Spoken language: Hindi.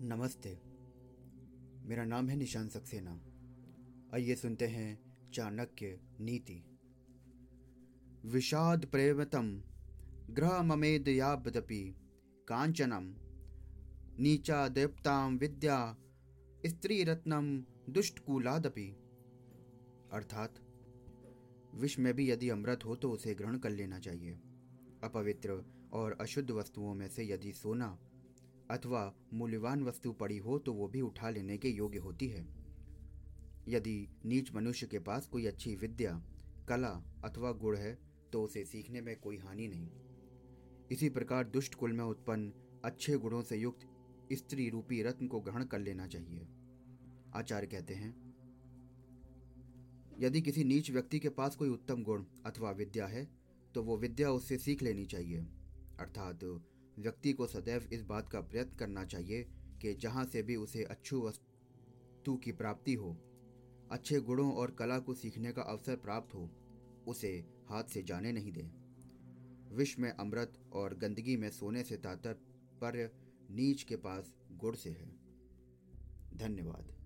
नमस्ते। मेरा नाम है निशान सक्सेना। आइए सुनते हैं चाणक्य नीति। विषाद प्रेमतम ग्रह ममेद याबदपि कांचनम नीचा देवताम विद्या स्त्री रत्नम दुष्ट कुलादपि अर्थात विष में भी यदि अमृत हो तो उसे ग्रहण कर लेना चाहिए। अपवित्र और अशुद्ध वस्तुओं में से यदि सोना अथवा मूल्यवान वस्तु पड़ी हो तो वो भी उठा लेने के योग्य होती है। यदि नीच मनुष्य के पास कोई अच्छी विद्या, कला अथवा गुण है तो उसे सीखने में कोई हानि नहीं। इसी प्रकार दुष्ट कुल में उत्पन्न अच्छे गुणों से युक्त स्त्री रूपी रत्न को ग्रहण कर लेना चाहिए। आचार्य कहते हैं, यदि किसी नीच व्यक्ति के पास कोई उत्तम गुण अथवा विद्या है तो वो विद्या उससे सीख लेनी चाहिए। अर्थात व्यक्ति को सदैव इस बात का प्रयत्न करना चाहिए कि जहाँ से भी उसे अच्छी वस्तु की प्राप्ति हो, अच्छे गुणों और कला को सीखने का अवसर प्राप्त हो, उसे हाथ से जाने नहीं दे। विश्व में अमृत और गंदगी में सोने से तात्पर्य नीच के पास गुड़ से है। धन्यवाद।